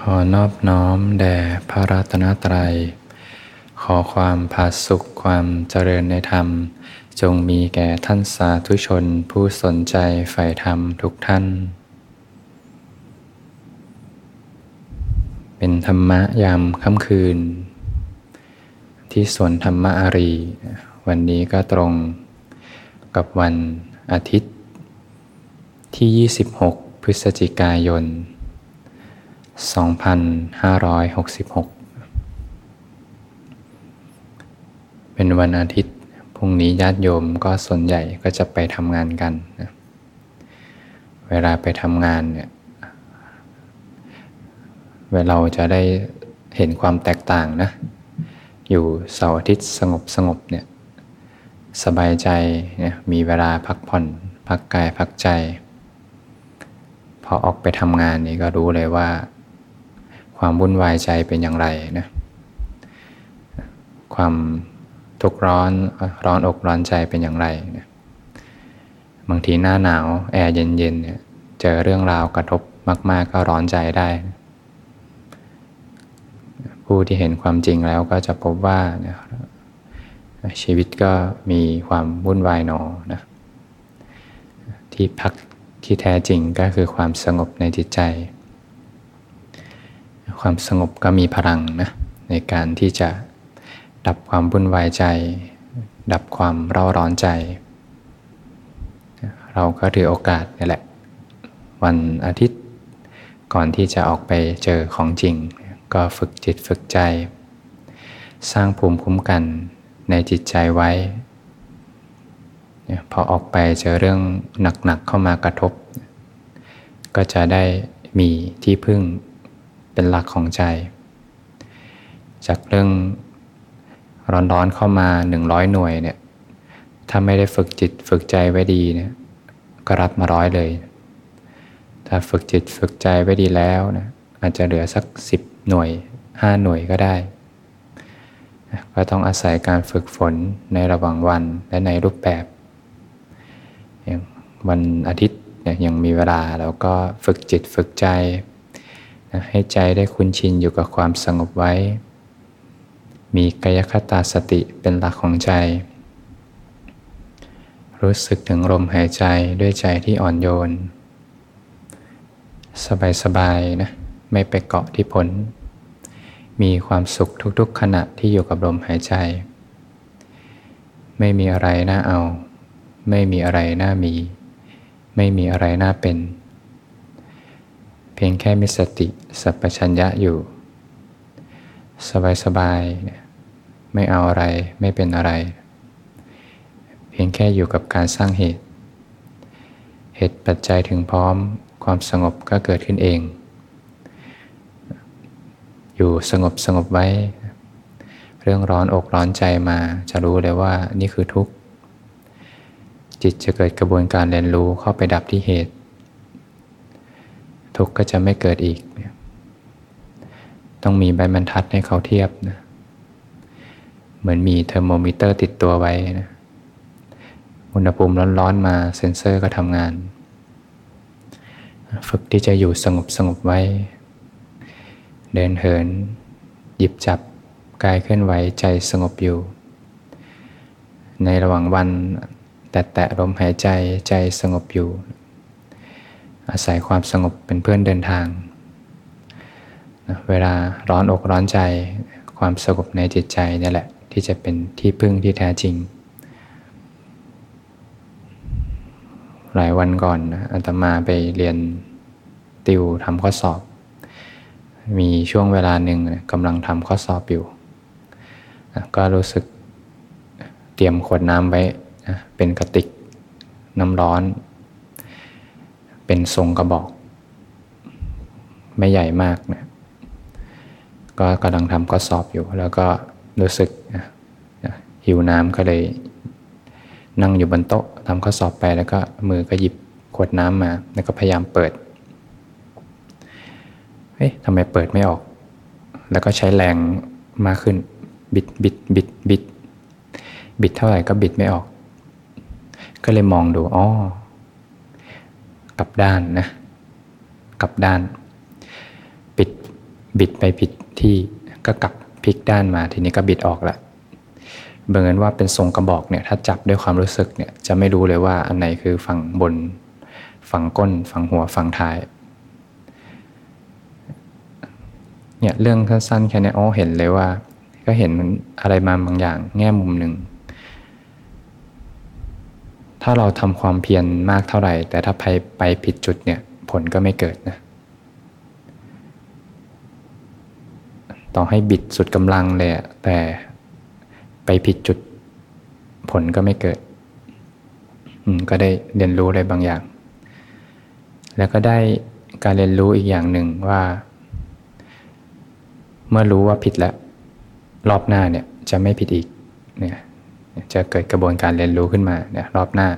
ขอนอบน้อมแด่พระรัตนตรัย ขอความผาสุขความเจริญในธรรม จงมีแก่ท่านสาธุชนผู้สนใจใฝ่ธรรมทุกท่าน เป็นธรรมะยามค่ำคืน ที่สวนธรรมอารี วันนี้ก็ตรงกับวันอาทิตย์ที่ 26 พฤศจิกายน 2566 เป็นวันอาทิตย์ พรุ่งนี้ญาติโยมก็ส่วนใหญ่ก็จะไปทำงานกันนะเวลาไปทำงานเนี่ยเวลาจะได้เห็นความแตกต่างนะ อยู่เสาร์อาทิตย์สงบสงบเนี่ยสบายใจเนี่ยมีเวลาพักผ่อน พักกายพักใจ พอออกไปทำงานนี่ก็รู้เลยว่า ความวุ่นวายใจเป็นอย่างไรนะความทุกข์ร้อนร้อนอกร้อนใจเป็นอย่างไรนะบางทีหน้าหนาวแอร์เย็นๆเนี่ยเจอเรื่องราวกระทบมาก ๆ ก็ร้อนใจได้ ผู้ที่เห็นความจริงแล้วก็จะพบว่าชีวิตก็มีความวุ่นวายหนอนะที่พักที่แท้จริงก็คือความสงบในจิตใจ ความสงบก็มีพลังนะในการที่จะดับความวุ่นวายใจ ดับความเร่าร้อนใจ เราก็ถือโอกาสนี่แหละ วันอาทิตย์ก่อนที่จะออกไปเจอของจริง ก็ฝึกจิตฝึกใจ สร้างภูมิคุ้มกันในจิตใจไว้ พอออกไปเจอเรื่องหนักๆเข้ามากระทบ ก็จะได้มีที่พึ่ง เป็นหลักของใจ จากเรื่องร้อนๆเข้ามาหนึ่งร้อยหน่วยเนี่ยถ้าไม่ได้ฝึกจิตฝึกใจไว้ดีเนี่ยก็รับมาร้อยเลย ถ้าฝึกจิตฝึกใจไว้ดีแล้วนะอาจจะเหลือสักสิบหน่วยห้าหน่วยก็ได้ ก็ต้องอาศัยการฝึกฝนในระหว่างวันและในรูปแบบ อย่างวันอาทิตย์ยังมีเวลาเราก็ฝึกจิตฝึกใจ ให้ใจได้คุ้นชินอยู่กับความสงบไว้ มีกายคตาสติเป็นหลักของใจ รู้สึกถึงลมหายใจด้วยใจที่อ่อนโยน สบายๆนะไม่ไปเกาะที่ผล มีความสุขทุกๆ ขณะที่อยู่กับลมหายใจ ไม่มีอะไรน่าเอา ไม่มีอะไรน่ามี ไม่มีอะไรน่าเป็น เพียงแค่มีสติสัพพัญญะอยู่ สบายๆไม่เอาอะไรไม่เป็นอะไร เพียงแค่อยู่กับการสร้างเหตุ เหตุปัจจัยถึงพร้อมความสงบก็เกิดขึ้นเอง อยู่สงบสงบไว้ เรื่องร้อนอกร้อนใจมาจะรู้เลยว่านี่คือทุกข์ จิตจะเกิดกระบวนการเรียนรู้เข้าไปดับที่เหตุ ทุกข์ก็จะไม่เกิดอีก ต้องมีไม้บรรทัดให้เขาเทียบนะ เหมือนมีเทอร์โมมิเตอร์ติดตัวไว้นะอุณหภูมิร้อนๆมาเซ็นเซอร์ก็ทำงาน ฝึกที่จะอยู่สงบสงบไว้ เดินเหิน หยิบจับกายเคลื่อนไหวใจสงบอยู่ ในระหว่างวัน แตะแตะลมหายใจใจสงบอยู่ อาศัยความสงบเป็นเพื่อนเดินทางเวลาร้อนอกร้อนใจ ความสงบในจิตใจนี่แหละ ที่จะเป็นที่พึ่งที่แท้จริง หลายวันก่อนอาตมาไปเรียนติวทำข้อสอบ มีช่วงเวลาหนึ่งกำลังทำข้อสอบอยู่ก็รู้สึกเตรียมขวดน้ำไว้เป็นกระติกน้ำร้อน เป็นทรงกระบอก ไม่ใหญ่มากนะก็กำลังทำข้อสอบอยู่ แล้วก็รู้สึกหิวน้ำก็เลยนั่งอยู่บนโต๊ะทำข้อสอบไปแล้วก็มือก็หยิบขวดน้ำมา แล้วก็พยายามเปิด เฮ้ยทำไมเปิดไม่ออก แล้วก็ใช้แรงมากขึ้น บิดบิดบิดบิดบิดเท่าไหร่ก็บิดไม่ออก ก็เลยมองดูอ๋อ กลับด้านนะกลับด้าน ปิดบิดไปผิดที่ก็กลับพลิกด้านมาทีนี้ก็บิดออกละเบังเอิญว่าเป็นทรงกระบอกเนี่ยถ้าจับด้วยความรู้สึกเนี่ยจะไม่รู้เลยว่าอันไหนคือฝั่งบน ฝั่งก้น ฝั่งหัวฝั่งท้ายเนี่ยเรื่องสั้นๆแค่นี้อ๋อเห็นเลยว่า ก็เห็นมันอะไรมาบางอย่างแง่มุมหนึ่ง ถ้าเราทำความเพียรมากเท่าไหร่ แต่ถ้าไปไปผิดจุดเนี่ยผลก็ไม่เกิดนะต่อให้บิดสุดกำลังเลยแต่ไปผิดจุดผลก็ไม่เกิดก็ได้เรียนรู้อะไรบางอย่าง แล้วก็ได้การเรียนรู้อีกอย่างหนึ่งว่า เมื่อรู้ว่าผิดแล้ว รอบหน้าเนี่ยจะไม่ผิดอีกเนี่ย จะเกิดกระบวนการเรียนรู้ขึ้นมาเนี่ยรอบหน้า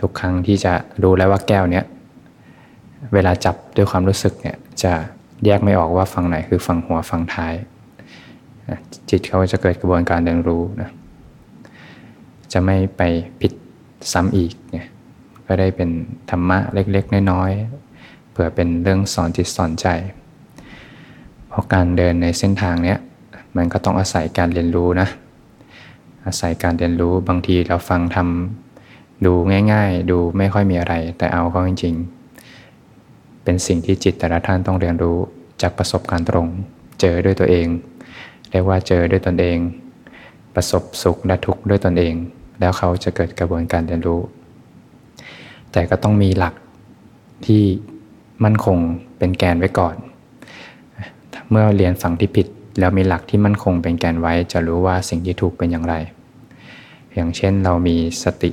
ทุกครั้งที่จะรู้แล้วว่าแก้วเนี้ยเวลาจับด้วยความรู้สึกเนี่ยจะแยกไม่ออกว่าฝั่งไหนคือฝั่งหัวฝั่งท้าย จิตเขาจะเกิดกระบวนการเรียนรู้นะจะไม่ไปผิดซ้ำอีกเนี่ยก็ได้เป็นธรรมะเล็กๆ น้อยๆเผื่อเป็นเรื่องสอนจิตสอนใจ เพราะการเดินในเส้นทางเนี้ยมันก็ต้องอาศัยการเรียนรู้นะ อาศัยการเรียนรู้บางทีเราฟังทำดูง่าย ๆ ดูไม่ค่อยมีอะไร แต่เอาเข้าจริง ๆ เป็นสิ่งที่จิตแต่ละท่านต้องเรียนรู้จากประสบการณ์ตรง เจอด้วยตัวเองเรียกว่าเจอด้วยตนเอง ประสบสุขและทุกข์ด้วยตนเอง แล้วเขาจะเกิดกระบวนการเรียนรู้ แต่ก็ต้องมีหลักที่มั่นคงเป็นแกนไว้ก่อน เมื่อเรียนฝั่งที่ผิด แล้วมีหลักที่มั่นคงเป็นแกนไว้จะรู้ว่าสิ่งที่ถูกเป็นอย่างไร อย่างเช่นเรามีสติ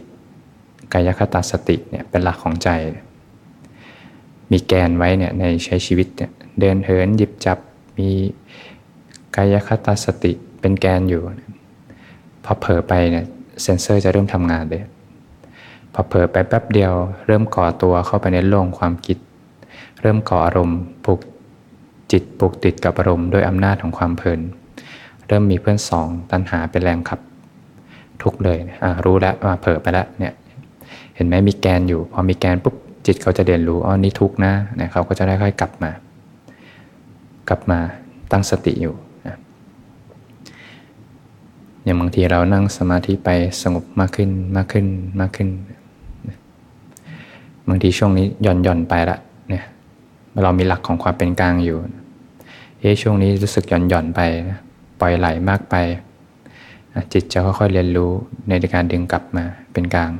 กายคตาสติเนี่ยเป็นหลักของใจ มีแกนไว้เนี่ยในใช้ชีวิตเนี่ยเดินเหินหยิบจับมีกายคตาสติเป็นแกนอยู่ พอเผลอไปเนี่ยเซนเซอร์จะเริ่มทำงานเลยพอเผลอไปแป๊บเดียว เริ่มก่อตัวเข้าไปในโลกความคิด เริ่มก่ออารมณ์ผูก จิตผูกติดกับอารมณ์ด้วยอำนาจของความเพลิน เริ่มมีเพื่อนสองตัณหาเป็นแรงขับ ทุกเลยรู้แล้วว่าเผลอไปแล้วเนี่ยเห็นไหมมีแกนอยู่ พอมีแกนปุ๊บจิตเขาจะเรียนรู้อ๋อนี่ทุกนะเนี่ยเขาก็จะได้ค่อยกลับมา กลับมาตั้งสติอยู่นะอย่างบางทีเรานั่งสมาธิไปสงบมากขึ้นมากขึ้นมากขึ้นบางทีช่วงนี้หย่อนหย่อนไปละเนี่ยเรามีหลักของความเป็นกลางอยู่ เอ๊ช่วงนี้รู้สึกหย่อนหย่อนไปนะปล่อยไหลมากไปจิตจะค่อยๆเรียนรู้ในการดึงกลับมาเป็นกลาง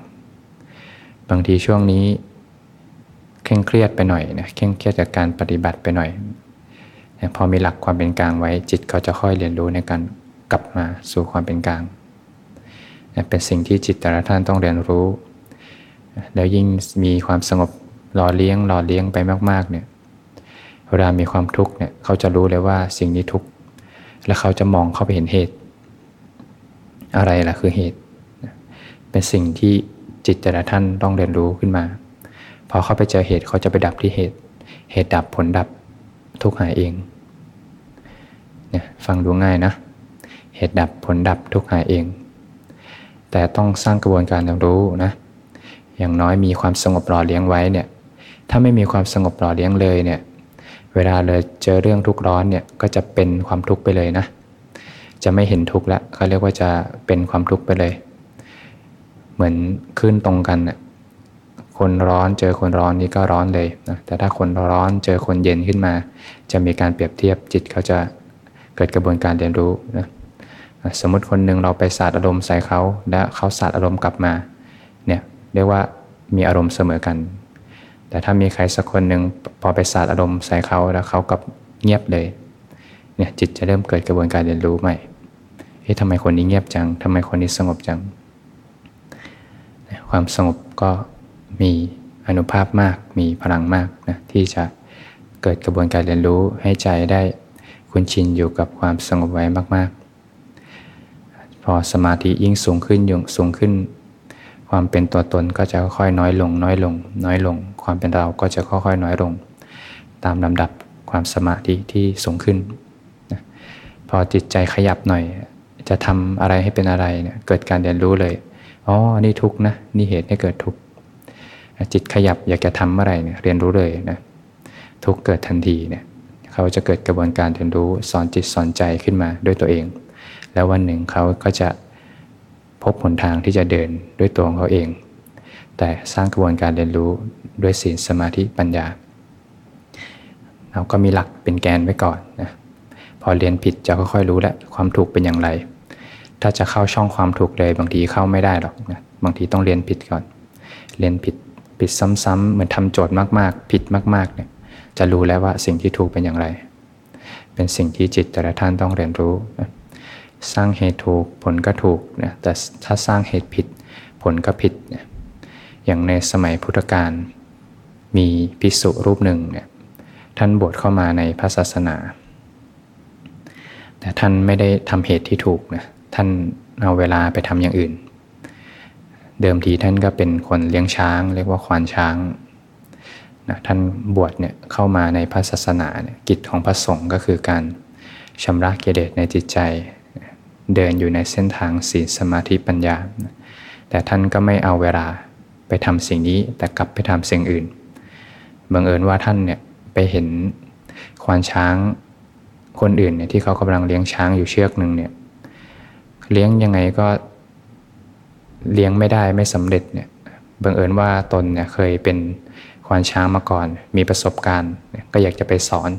บางทีช่วงนี้เคร่งเครียดไปหน่อยนะเคร่งเครียดจากการปฏิบัติไปหน่อยพอมีหลักความเป็นกลางไว้ จิตเขาจะค่อยเรียนรู้ในการกลับมาสู่ความเป็นกลางเป็นสิ่งที่จิตแต่ละท่านต้องเรียนรู้ แล้วยิ่งมีความสงบหล่อเลี้ยงหล่อเลี้ยงไปมากๆเนี่ย เวลามีความทุกข์เนี่ยเขาจะรู้เลยว่าสิ่งนี้ทุกข์และเขาจะมองเข้าไปเห็นเหตุ อะไรล่ะคือเหตุ เป็นสิ่งที่จิตแต่ละท่านต้องเรียนรู้ขึ้นมาพอเขาไปเจอเหตุเขาจะไปดับที่เหตุ เหตุดับผลดับทุกหายเองเนี่ยฟังดูง่ายนะ เหตุดับผลดับทุกหายเอง แต่ต้องสร้างกระบวนการเรียนรู้นะอย่างน้อยมีความสงบหล่อเลี้ยงไว้เนี่ยถ้าไม่มีความสงบหล่อเลี้ยงเลยเนี่ย เวลาเลยเจอเรื่องทุกข์ร้อนเนี่ยก็จะเป็นความทุกข์ไปเลยนะ จะไม่เห็นทุกข์แล้วเขาเรียกว่าจะเป็นความทุกข์ไปเลย เหมือนขึ้นตรงกันน่ะคนร้อนเจอคนร้อนนี่ก็ร้อนเลยนะแต่ถ้าคนร้อนเจอคนเย็นขึ้นมา จะมีการเปรียบเทียบจิตเขาจะเกิดกระบวนการเรียนรู้นะสมมติคนหนึ่งเราไปสาดอารมณ์ใส่เขาแล้วเขาสาดอารมณ์กลับมาเนี่ยเรียกว่ามีอารมณ์เสมอกัน แต่ถ้ามีใครสักคนหนึ่งพอไปสาดอารมณ์ใส่เขาแล้วเขากับเงียบเลยเนี่ยจิตจะเริ่มเกิดกระบวนการเรียนรู้ใหม่เฮ้ยทำไมคนนี้เงียบจังทำไมคนนี้สงบจัง ความสงบก็มีอนุภาพมากมีพลังมากนะที่จะเกิดกระบวนการเรียนรู้ให้ใจได้คุ้นชินอยู่กับความสงบไว้มาก ๆ พอสมาธิยิ่งสูงขึ้นยิ่งสูงขึ้น ความเป็นตัวตนก็จะค่อยน้อยลง น้อยลง น้อยลง ความเป็นเราก็จะค่อยๆน้อยลง ตามลำดับความสมาธิที่สูงขึ้นพอจิตใจขยับหน่อย จะทำอะไรให้เป็นอะไรเนี่ยเกิดการเรียนรู้เลยอ๋อนี่ทุกนะนี่เหตุให้เกิดทุกจิตขยับอยากจะทำอะไรเนี่ยเรียนรู้เลยนะทุกเกิดทันทีเนี่ยเขาจะเกิดกระบวนการเรียนรู้สอนจิตสอนใจขึ้นมาด้วยตัวเอง แล้ววันหนึ่งเขาก็จะพบหนทางที่จะเดินด้วยตัวของเขาเอง แต่สร้างกระบวนการเรียนรู้ด้วยศีลสมาธิปัญญา เราก็มีหลักเป็นแกนไว้ก่อนนะพอเรียนผิดจะค่อยๆรู้แล้วความถูกเป็นอย่างไร ถ้าจะเข้าช่องความถูกเลย บางทีเข้าไม่ได้หรอกนะบางทีต้องเรียนผิดก่อน เรียนผิดผิดซ้ำๆเหมือนทำโจทย์มากๆ ผิดมากๆเนี่ยจะรู้แล้วว่าสิ่งที่ถูกเป็นอย่างไร เป็นสิ่งที่จิตแต่ละท่านต้องเรียนรู้นะสร้างเหตุถูกผลก็ถูกนะแต่ถ้าสร้างเหตุผิดผลก็ผิดนะ อย่างในสมัยพุทธกาลมีภิกษุรูปหนึ่งเนี่ยท่านบวชเข้ามาในพระศาสนา แต่ท่านไม่ได้ทำเหตุที่ถูกนะท่านเอาเวลาไปทำอย่างอื่น เดิมทีท่านก็เป็นคนเลี้ยงช้าง เรียกว่าควานช้างนะท่านบวชเนี่ยเข้ามาในพระศาสนาเนี่ยกิจของพระสงฆ์ก็คือการชำระกิเลสในจิตใจ เดินอยู่ในเส้นทางศีลสมาธิปัญญา แต่ท่านก็ไม่เอาเวลา ไปทำสิ่งนี้แต่กลับไปทำสิ่งอื่นบังเอิญว่าท่านเนี่ยไปเห็นควานช้างคนอื่นเนี่ยที่เขากำลังเลี้ยงช้างอยู่เชือกหนึ่งเนี่ยเลี้ยงยังไงก็เลี้ยงไม่ได้ไม่สำเร็จเนี่ยบังเอิญว่าตนเนี่ยเคยเป็นควานช้างมาก่อน มีประสบการณ์ ก็อยากจะไปสอน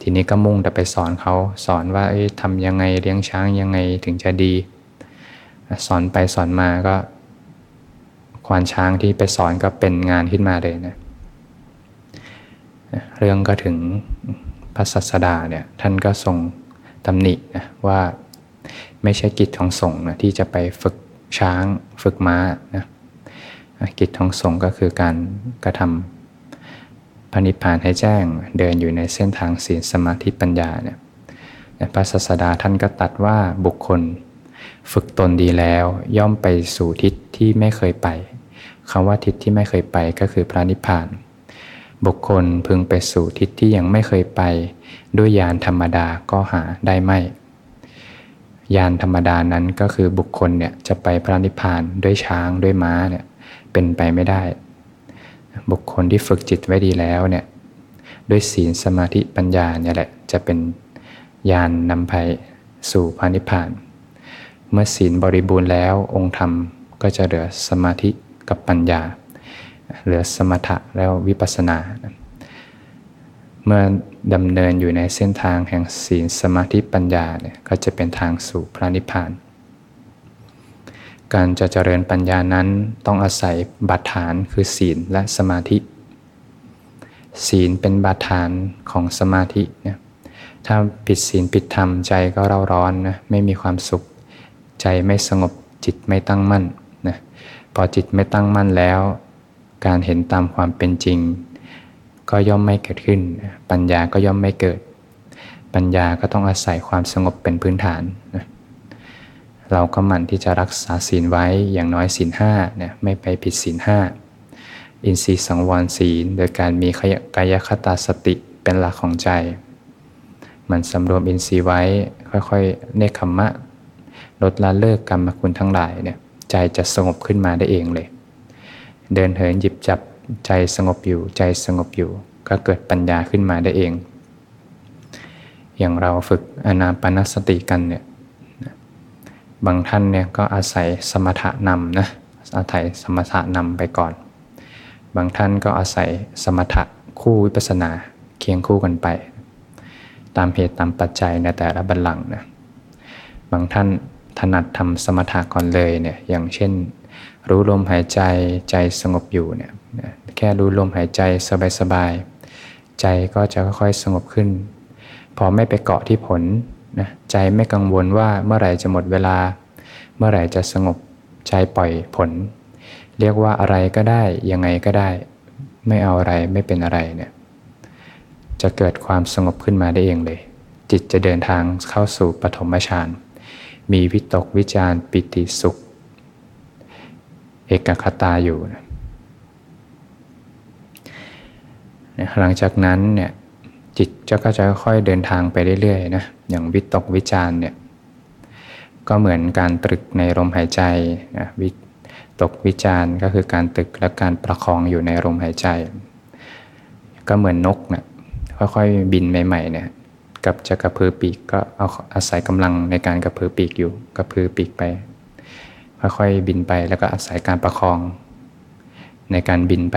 ทีนี้ก็มุ่งแต่ไปสอนเขาสอนว่าทำยังไงเลี้ยงช้างยังไงถึงจะดี สอนไปสอนมาก็ ควานช้างที่ไปสอนก็เป็นงานขึ้นมาเลยนะเรื่องก็ถึงพระสัสดาเนี่ยท่านก็ทรงตำหนินะว่าไม่ใช่กิจของสงฆ์นะที่จะไปฝึกช้างฝึกม้านะกิจของสงฆ์ก็คือการกระทำพระนิพพานให้แจ้งเดินอยู่ในเส้นทางศีลสมาธิปัญญาเนี่ยพระศาสดาท่านก็ตัดว่าบุคคล ฝึกตนดีแล้วย่อมไปสู่ทิศที่ไม่เคยไป คำว่าทิศที่ไม่เคยไปก็คือพระนิพพาน บุคคลพึงไปสู่ทิศที่ยังไม่เคยไป ด้วยยานธรรมดาก็หาได้ไม่ยานธรรมดานั้นก็คือบุคคลเนี่ยจะไปพระนิพพานด้วยช้างด้วยม้าเนี่ยเป็นไปไม่ได้ บุคคลที่ฝึกจิตไว้ดีแล้วเนี่ยด้วยศีลสมาธิปัญญาเนี่ยแหละจะเป็นยานนำไปสู่พระนิพพาน เมื่อศีลบริบูรณ์แล้วองค์ธรรมก็จะเหลือสมาธิ กับปัญญา เหลือสมถะแล้ววิปัสสนา เมื่อดำเนินอยู่ในเส้นทางแห่งศีลสมาธิปัญญาเนี่ยก็จะเป็นทางสู่พระนิพพาน การจะเจริญปัญญานั้นต้องอาศัยบาดฐานคือศีลและสมาธิ ศีลเป็นบาดฐานของสมาธิเนี่ยถ้าปิดศีลปิดธรรมใจก็เร่าร้อนนะไม่มีความสุข ใจไม่สงบจิตไม่ตั้งมั่น อจิตไม่ตั้งมั่นแล้ว การเห็นตามความเป็นจริง ก็ย่อมไม่เกิดขึ้น ปัญญาก็ย่อมไม่เกิด ปัญญาก็ต้องอาศัยความสงบเป็นพื้นฐานนะเราก็หมั่นที่จะรักษาศีลไว้อย่างน้อยศีลห้าเนี่ยไม่ไปผิดศีลห้าอินทรีย์สังวรศีล โดยการมีกายคตาสติเป็นหลักของใจ มันสำรวมอินทรีย์ไว้ค่อยๆ เนคขมมะลดละเลิกกรรมคุณทั้งหลายเนี่ย ใจจะสงบขึ้นมาได้เองเลย เดินเหินหยิบจับใจสงบอยู่ ใจสงบอยู่ ก็เกิดปัญญาขึ้นมาได้เอง อย่างเราฝึกอนาปนสติกันเนี่ยบางท่านเนี่ยก็อาศัยสมถะนำนะอาศัยสมถะนำไปก่อน บางท่านก็อาศัยสมถะคู่วิปัสนาเคียงคู่กันไป ตามเหตุตามปัจจัยในแต่ละบัลลังก์นะบางท่าน ถนัดทำสมถะก่อนเลยเนี่ยอย่างเช่น รู้ลมหายใจใจสงบอยู่เนี่ยแค่รู้ลมหายใจสบายๆใจก็จะค่อยๆสงบขึ้น พอไม่ไปเกาะที่ผลนะใจไม่กังวลว่าเมื่อไหร่จะหมดเวลา เมื่อไหร่จะสงบใจปล่อยผล เรียกว่าอะไรก็ได้ยังไงก็ได้ ไม่เอาอะไรไม่เป็นอะไรเนี่ยจะเกิดความสงบขึ้นมาได้เองเลย จิตจะเดินทางเข้าสู่ปฐมฌาน มีวิตกวิจารปิติสุข เอกคตาอยู่นะหลังจากนั้นเนี่ยจิตจะก็จะค่อยเดินทางไปเรื่อยๆนะอย่างวิตกวิจารเนี่ยก็เหมือนการตรึกในลมหายใจนะวิตกวิจารก็คือการตรึกและการประคองอยู่ในลมหายใจ ก็เหมือนนกนะค่อยๆบินใหม่ๆเนี่ย กับจะกระพือปีกก็เอาอาศัยกำลังในการกระพือปีกอยู่กระพือปีกไปค่อยๆบินไปแล้วก็อาศัยการประคอง ในการบินไป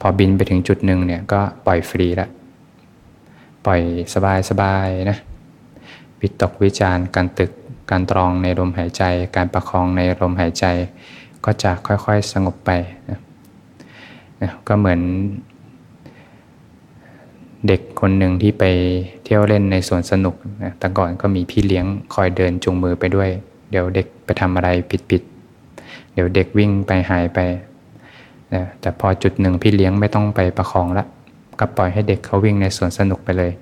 พอบินไปถึงจุดหนึ่งเนี่ยก็ปล่อยฟรีละปล่อยสบายๆนะวิตกวิจารการตึกการตรองในลมหายใจ การประคองในลมหายใจ ก็จะค่อยๆสงบไปนะนะก็เหมือน เด็กคนหนึ่งที่ไปเที่ยวเล่นในสวนสนุกนะแต่ก่อนก็มีพี่เลี้ยงคอยเดินจูงมือไปด้วย เดี๋ยวเด็กไปทำอะไรผิดๆเดี๋ยวเด็กวิ่งไปหายไปนะแต่พอจุดหนึ่งพี่เลี้ยงไม่ต้องไปประคองละก็ปล่อยให้เด็กเขาวิ่งในสวนสนุกไปเลย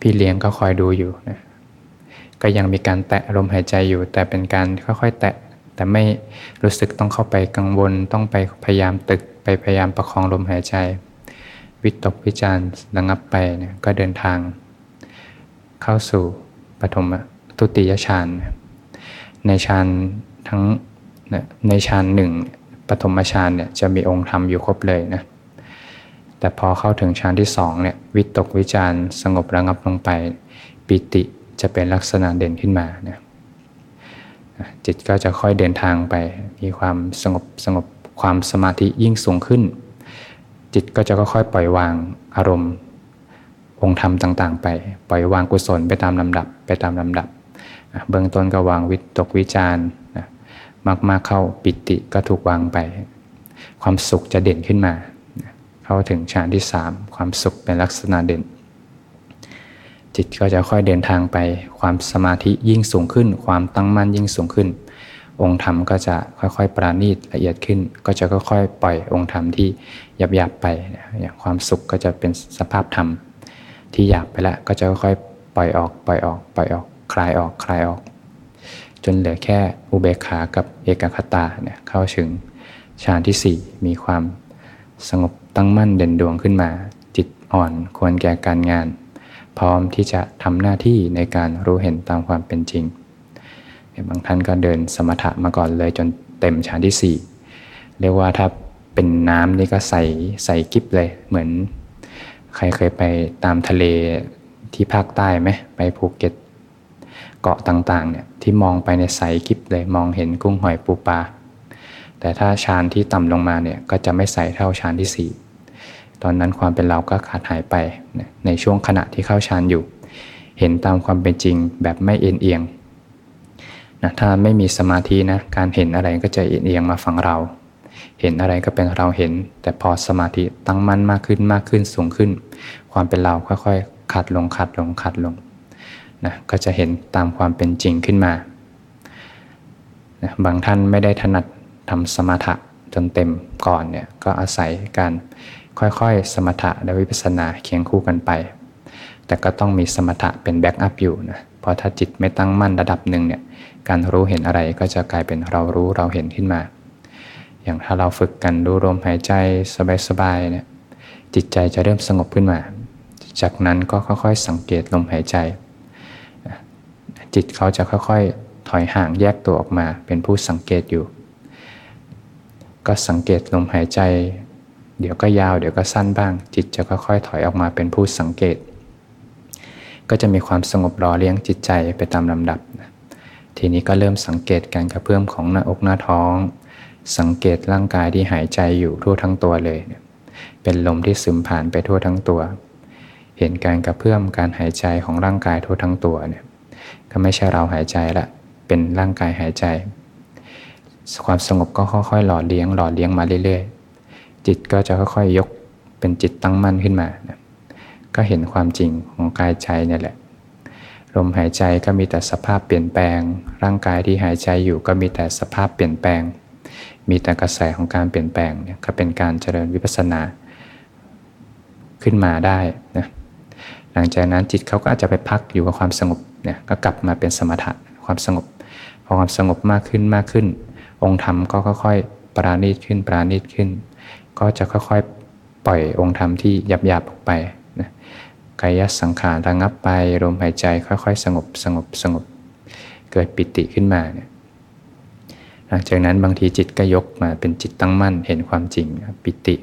พี่เลี้ยงก็คอยดูอยู่นะก็ยังมีการแตะลมหายใจอยู่ แต่เป็นการค่อยๆแตะ แต่ไม่รู้สึกต้องเข้าไปกังวลต้องไปพยายามตึกไปพยายามประคองลมหายใจ วิตกวิจารระงับไปเนี่ยก็เดินทาง เข้าสู่ปฐมทุติยฌานในฌานทั้งในฌานหนึ่งปฐมฌานเนี่ยจะมีองค์ธรรมอยู่ครบเลยนะแต่พอเข้าถึงฌานที่สองเนี่ยวิตกวิจารสงบระงับลงไป ปิติจะเป็นลักษณะเด่นขึ้นมานจิตก็จะค่อยเดินทางไปมีความสงบสงบความสมาธิยิ่งสูงขึ้น จิตก็จะค่อยๆปล่อยวางอารมณ์องค์ธรรมต่าง ๆ ไป ปล่อยวางกุศลไปตามลำดับไปตามลำดับ เบื้องต้นก็วางวิตกวิจารมากๆเข้าปิติก็ถูกวางไป ความสุขจะเด่นขึ้นมา เข้าถึงฌานที่สามความสุขเป็นลักษณะเด่น จิตก็จะค่อยเดินทางไป ความสมาธิยิ่งสูงขึ้น ความตั้งมั่นยิ่งสูงขึ้น องค์ธรรมก็จะค่อยๆ ปราณีตละเอียดขึ้น ก็จะค่อยๆ ปล่อยองค์ธรรมที่หยาบๆไปอย่างความสุขก็จะเป็นสภาพธรรมที่หยาบไปแล้วก็จะค่อยๆ ปล่อยออก ปล่อยออก ปล่อยออก คลายออก คลายออก จนเหลือแค่อุเบกขากับเอกคตาเนี่ยเข้าถึงฌานที่ 4 มีความสงบตั้งมั่นเด่นดวงขึ้นมา จิตอ่อนควรแก่การงาน พร้อมที่จะทำหน้าที่ในการรู้เห็นตามความเป็นจริง บางท่านก็เดินสมถะมาก่อนเลยจนเต็มฌานที่ 4 เรียกว่าถ้าเป็นน้ำนี่ก็ใสใสกิบเลย เหมือน ใครเคยไปตามทะเลที่ภาคใต้ไหมไปภูเก็ต เกาะต่างๆเนี่ยที่มองไปในใสกิบเลยมองเห็นกุ้งหอยปูปลาแต่ถ้าฌานที่ต่ำลงมาเนี่ยก็จะไม่ใสเท่าฌานที่ 4 ตอนนั้นความเป็นเราก็ขาดหายไป ในช่วงขณะที่เข้าฌานอยู่ เห็นตามความเป็นจริงแบบไม่เอ็นเอียง นะถ้าไม่มีสมาธินะการเห็นอะไรก็จะเอียงมาฝั่งเรา เห็นอะไรก็เป็นเราเห็น แต่พอสมาธิตั้งมั่นมากขึ้นมากขึ้นสูงขึ้น ความเป็นเราค่อยๆขัดลงขัดลงขัดลงนะก็จะเห็นตามความเป็นจริงขึ้นมานะบางท่านไม่ได้ถนัดทำสมถะจนเต็มก่อนเนี่ยก็อาศัยการค่อยๆ สมถะและวิปัสสนาเคียงคู่กันไป แต่ก็ต้องมีสมถะเป็นแบ็กอัพอยู่นะเพราะถ้าจิตไม่ตั้งมั่นระดับหนึ่งเนี่ย การรู้เห็นอะไรก็จะกลายเป็นเรารู้เราเห็นขึ้นมา อย่างถ้าเราฝึกกันดูลมหายใจสบายๆเนี่ยจิตใจจะเริ่มสงบขึ้นมา จากนั้นก็ค่อยๆ สังเกตลมหายใจ จิตเขาจะค่อยๆ ถอยห่างแยกตัวออกมา เป็นผู้สังเกตอยู่ ก็สังเกตลมหายใจ เดี๋ยวก็ยาวเดี๋ยวก็สั้นบ้าง จิตจะค่อยๆ ถอยออกมาเป็นผู้สังเกต ก็จะมีความสงบรอเลี้ยงจิตใจไปตามลำดับนะ ทีนี้ก็เริ่มสังเกตการกระเพื่อมของหน้าอกหน้าท้อง สังเกตร่างกายที่หายใจอยู่ทั่วทั้งตัวเลย เป็นลมที่ซึมผ่านไปทั่วทั้งตัว เห็นการกระเพื่อมการหายใจของร่างกายทั่วทั้งตัวเนี่ยก็ไม่ใช่เราหายใจละ เป็นร่างกายหายใจ ความสงบก็ค่อยๆ หล่อเลี้ยงหล่อเลี้ยงมาเรื่อยๆ จิตก็จะค่อยๆ ยกเป็นจิตตั้งมั่นขึ้นมาก็เห็นความจริงของกายใจนี่แหละ ลมหายใจก็มีแต่สภาพเปลี่ยนแปลง ร่างกายที่หายใจอยู่ก็มีแต่สภาพเปลี่ยนแปลง มีแต่กระแสของการเปลี่ยนแปลงเนี่ยก็เป็นการเจริญวิปัสสนาขึ้นมาได้นะหลังจากนั้นจิตเขาก็อาจจะไปพักอยู่กับความสงบเนี่ยก็กลับมาเป็นสมถะความสงบพอความสงบมากขึ้นมากขึ้น องค์ธรรมก็ค่อยๆปราณีตขึ้นปราณีตขึ้น ก็จะค่อยๆปล่อยองค์ธรรมที่หยาบๆออกไป กายสังขารระงับไปลมหายใจค่อยๆ สงบสงบสงบ เกิดปิติขึ้นมาเนี่ยหลังจากนั้นบางทีจิตก็ยกมาเป็นจิตตั้งมั่นเห็นความจริงปิติ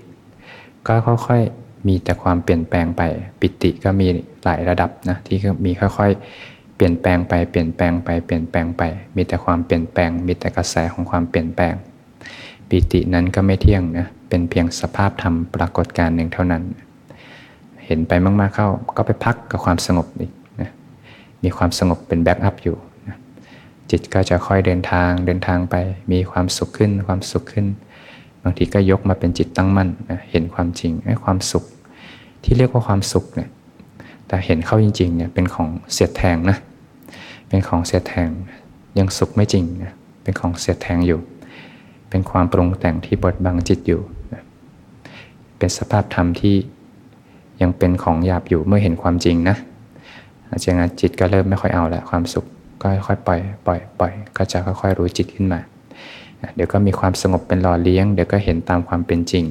ก็ค่อยๆมีแต่ความเปลี่ยนแปลงไป ปิติก็มีหลายระดับนะที่มีค่อยๆ เปลี่ยนแปลงไปเปลี่ยนแปลงไปเปลี่ยนแปลงไป มีแต่ความเปลี่ยนแปลง มีแต่กระแสของความเปลี่ยนแปลง ปิตินั้นก็ไม่เที่ยงนะเป็นเพียงสภาพธรรมปรากฏการหนึ่งเท่านั้น เห็นไปมาก ๆ เข้า ก็ไปพักกับความสงบอีกนะมีความสงบเป็นแบ็กอัพอยู่นะจิตก็จะค่อยเดินทางเดินทางไป มีความสุขขึ้น ความสุขขึ้น บางทีก็ยกมาเป็นจิตตั้งมั่นนะเห็นความจริงไอ้ความสุข ที่เรียกว่าความสุขเนี่ยแต่เห็นเข้าจริงๆเนี่ยเป็นของเสียดแทงนะเป็นของเสียดแทงยังสุขไม่จริงนะเป็นของเสียดแทงอยู่ เป็นความปรุงแต่งที่บดบังจิตอยู่นะเป็นสภาพธรรมที่ ยังเป็นของหยาบอยู่เมื่อเห็นความจริงนะอาจารย์จิตก็เริ่มไม่ค่อยเอาแล้วความสุขก็ค่อยปล่อยปล่อยปล่อยก็จะค่อยๆรู้จิตขึ้นมา เดี๋ยวก็มีความสงบเป็นหล่อเลี้ยง เดี๋ยวก็เห็นตามความเป็นจริง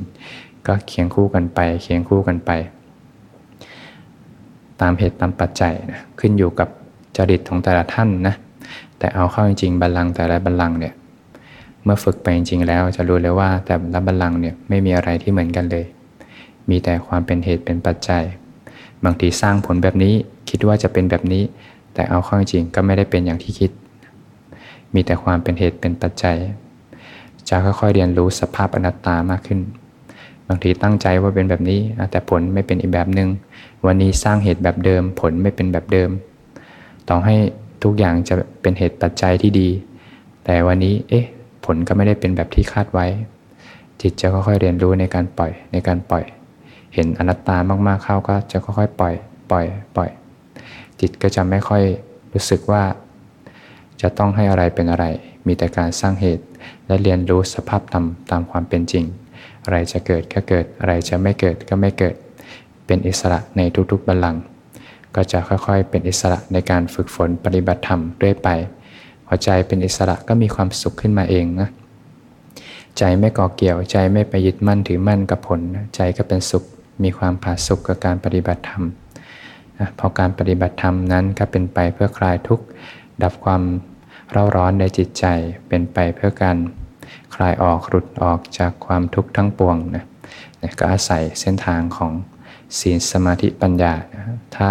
ก็เคียงคู่กันไป เคียงคู่กันไป ตามเหตุตามปัจจัยนะขึ้นอยู่กับจริตของแต่ละท่านนะแต่เอาเข้าจริงๆบัลลังก์แต่ละบัลลังก์เนี่ยเมื่อฝึกไปจริงๆแล้วจะรู้เลยว่าแต่ละบัลลังก์เนี่ยไม่มีอะไรที่เหมือนกันเลย มีแต่ความเป็นเหตุเป็นปัจจัย บางทีสร้างผลแบบนี้คิดว่าจะเป็นแบบนี้ แต่เอาข้าจริงก็ไม่ได้เป็นอย่างที่คิด มีแต่ความเป็นเหตุเป็นปัจจัย จะค่อยๆเรียนรู้สภาพอนัตตามากขึ้น บางทีตั้งใจว่าเป็นแบบนี้ แต่ผลไม่เป็นอีกแบบหนึง่งวันนี้สร้างเหตุแบบเดิม ผลไม่เป็นแบบเดิมต้องให้ทุกอย่างจะเป็นเหตุปัจจัยที่ดี แต่วันนี้เอ๊ะผลก็ไม่ได้เป็นแบบที่คาดไว้ จิตจะค่อยๆเรียนรู้ในการปล่อยในการปล่อย เห็นอนัตตามากๆเข้าก็จะค่อยๆปล่อยปล่อยปล่อย จิตก็จะไม่ค่อยรู้สึกว่า จะต้องให้อะไรเป็นอะไร มีแต่การสร้างเหตุ และเรียนรู้สภาพธรรมตามความเป็นจริง อะไรจะเกิดก็เกิดอะไรจะไม่เกิดก็ไม่เกิด เป็นอิสระในทุกๆบัลลังก์ก็จะค่อยๆ เป็นอิสระในการฝึกฝนปฏิบัติธรรมเรื่อยไปพอใจเป็นอิสระก็มีความสุขขึ้นมาเองนะใจไม่ก่อเกี่ยวใจไม่ไปยึดมั่นถือมั่นกับผล ใจก็เป็นสุข มีความผาสุกกับการปฏิบัติธรรมนะพอการปฏิบัติธรรมนั้นก็เป็นไปเพื่อคลายทุกข์ดับความเร่าร้อนในจิตใจเป็นไปเพื่อการคลายออกหลุดออกจากความทุกข์ทั้งปวงนะนะก็อาศัยเส้นทางของศีลสมาธิปัญญานะถ้า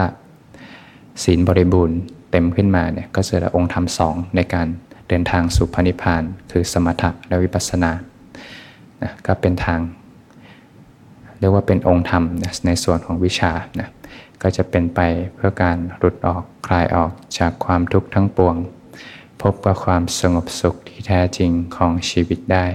ศีลบริบูรณ์เต็มขึ้นมาเนี่ยก็จะได้องค์ธรรมสองในการเดินทางสู่พระนิพพาน คือสมถะและวิปัสสนานะก็เป็นทาง เรียกว่าเป็นองค์ธรรมนะในส่วนของวิชานะก็จะเป็นไปเพื่อการหลุดออกคลายออกจากความทุกข์ทั้งปวง พบกับความสงบสุขที่แท้จริงของชีวิตได้